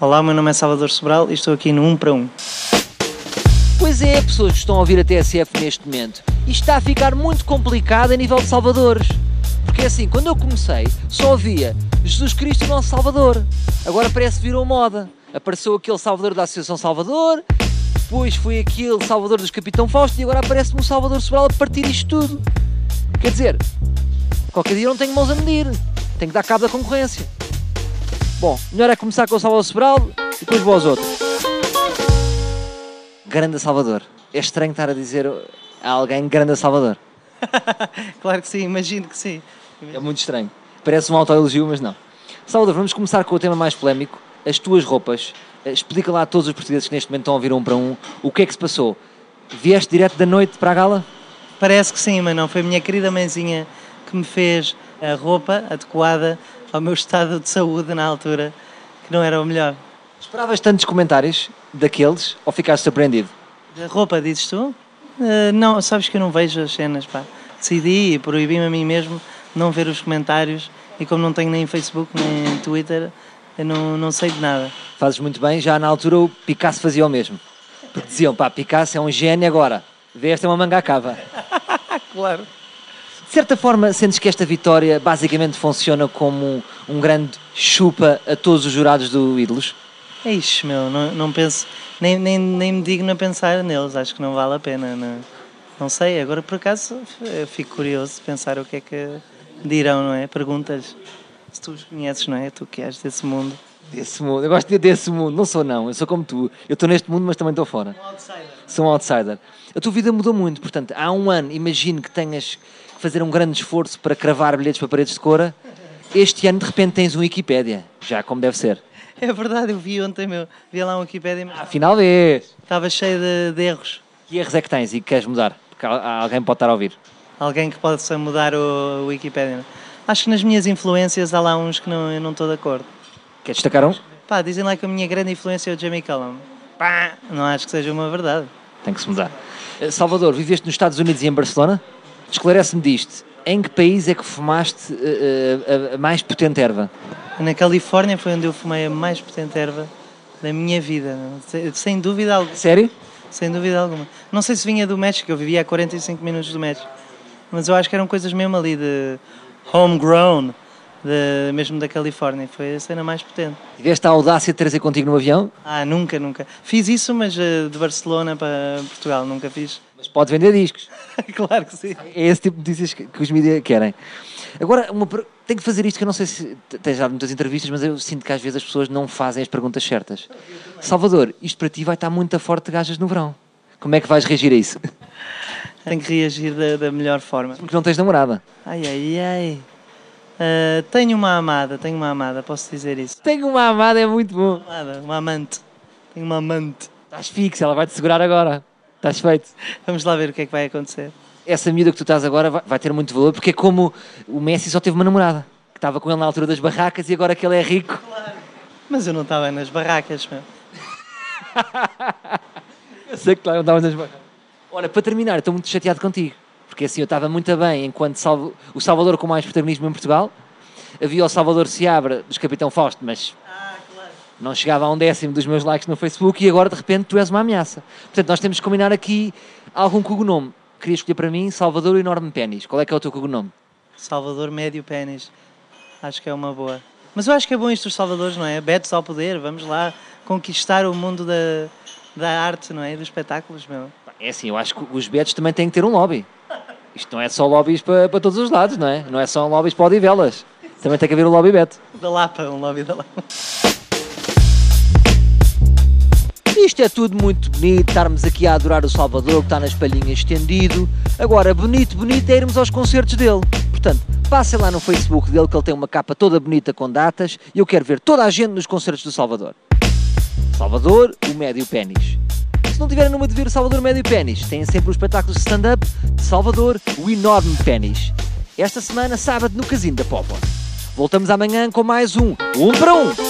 Olá, o meu nome é Salvador Sobral e estou aqui no 1 para 1. Pois é, pessoas que estão a ouvir a TSF neste momento. Isto está a ficar muito complicado a nível de salvadores. Porque assim, quando eu comecei, só havia Jesus Cristo e Nosso Salvador. Agora parece que virou moda. Apareceu aquele Salvador da Associação Salvador, depois foi aquele Salvador dos Capitão Fausto e agora aparece-me um Salvador Sobral a partir disto tudo. Quer dizer, qualquer dia eu não tenho mãos a medir. Tenho que dar cabo da concorrência. Bom, melhor é começar com o Salvador Sobral e depois vou aos outros. Grande Salvador. É estranho estar a dizer a alguém Grande Salvador. claro que sim, imagino que sim. É muito estranho. Parece um autoelogio, mas não. Salvador, vamos começar com o tema mais polémico. As tuas roupas. Eh, Explica lá a todos os portugueses que neste momento estão a ouvir um para um o que é que se passou. Vieste direto da noite para a gala? Parece que sim, mas não. Foi a minha querida mãezinha que me fez a roupa adequada ao meu estado de saúde na altura, que não era o melhor. Esperavas tantos comentários daqueles ou ficaste surpreendido? A roupa, dizes tu? Eh, não, sabes que eu não vejo as cenas, pá. Decidi e proibi-me a mim mesmo não ver os comentários e como não tenho nem Facebook nem Twitter, eu não, não sei de nada. Fazes muito bem, já na altura o Picasso fazia o mesmo. Porque diziam, pá, Picasso é um gênio agora. Vê esta é uma manga à cava. Claro. De certa forma, sentes que esta vitória basicamente funciona como um grande chupa a todos os jurados do Ídolos? É isso, meu, não, não penso, nem, nem, nem me digno a pensar neles, acho que não vale a pena. Não, não sei, agora por acaso fico curioso de pensar o que é que dirão, não é? Perguntas, se tu os conheces, não é? Tu que és desse mundo. Desse mundo, eu gosto de desse mundo, não sou não, eu sou como tu. Eu estou neste mundo, mas também estou fora. Sou um outsider. A tua vida mudou muito, portanto, há um ano, imagino que tenhas que fazer um grande esforço para cravar bilhetes para paredes de cora. Este ano, de repente, tens um Wikipédia, já como deve ser. É verdade, eu vi ontem, meu, vi lá um Wikipedia, mas Afinal, vês. estava cheio de, de erros. Que erros é que tens e que queres mudar? Porque al- alguém pode estar a ouvir. Alguém que possa mudar o, o Wikipedia. Acho que nas minhas influências há lá uns que não, eu não estou de acordo. Quer destacar um? Pá, dizem lá que a minha grande influência é o Jamie Cullum. Pá, não acho que seja uma verdade. Tem que se mudar. Eh, Salvador, viveste nos Estados Unidos e em Barcelona? Esclarece-me disto. Em que país é que fumaste eh, eh, a, a mais potente erva? Na Califórnia foi onde eu fumei a mais potente erva da minha vida, sem- sem dúvida alguma. Sério? Sem dúvida alguma. Não sei se vinha do México, eu vivia a 45 minutos do México, mas eu acho que eram coisas mesmo ali de homegrown, de, mesmo da Califórnia. Foi a cena mais potente. Tiveste a audácia de trazer contigo no avião? Ah, nunca, nunca. Fiz isso, mas eh, de Barcelona para Portugal, nunca fiz. Mas pode vender discos. claro que sim. É esse tipo de notícias que, os mídias querem. Agora, uma, tenho que fazer isto que eu não sei se tens dado muitas entrevistas, mas eu sinto que às vezes as pessoas não fazem as perguntas certas. Salvador, isto para ti vai estar muito a forte de gajas no verão. Como é que vais reagir a isso? Tenho que reagir da, da melhor forma. Porque não tens namorada. Ai, ai, ai. Ah, tenho uma amada, tenho uma amada, posso dizer isso. Tenho uma amada, é muito bom. Amada, uma amante. Tenho uma amante. Estás fixo, ela vai-te segurar agora. Estás feito. Vamos lá ver o que é que vai acontecer. essa miúda que tu estás agora vai, vai ter muito valor, porque é como o Messi só teve uma namorada, que estava com ele na altura das barracas e agora que ele é rico. Mas eu não estava nas barracas, meu. Eu sei que lá não estavas nas barracas. Olha, para terminar, estou muito chateado contigo, porque assim eu estava muito bem enquanto Salvo- o Salvador com mais protagonismo em Portugal. Havia o Salvador Seabra dos Capitão Fausto, mas Ah, claro. não chegava a um décimo dos meus likes no Facebook e agora de repente tu és uma ameaça. Portanto, nós temos que combinar aqui algum cognome. Queria escolher para mim Salvador o Enorme Pênis. Qual é que é o teu cognome? Salvador Médio Pênis. Acho que é uma boa. Mas eu acho que é bom isto dos Salvadores, não é? Betos ao poder, vamos lá conquistar o mundo da, da arte, não é? Dos espetáculos, meu. É assim, eu acho que os betos também têm que ter um lobby. Isto não é só lobbies para, para todos os lados, não é? Não é só lobbies para Odivelas. Também tem que haver o lobby beto. Da Lapa, um lobby da Lapa. Isto é tudo muito bonito, estarmos aqui a adorar o Salvador, que está nas palhinhas estendido. Agora, bonito, bonito é irmos aos concertos dele. Portanto, passem lá no Facebook dele, que ele tem uma capa toda bonita com datas, e eu quero ver toda a gente nos concertos do Salvador. Salvador, o Médio Pênis. Se não tiverem numa de ver o Salvador Médio Pênis, têm sempre o espetáculo de stand-up de Salvador, o Enorme Pênis. Esta semana, sábado, no Casino da Popa. Voltamos amanhã com mais um Um para Um.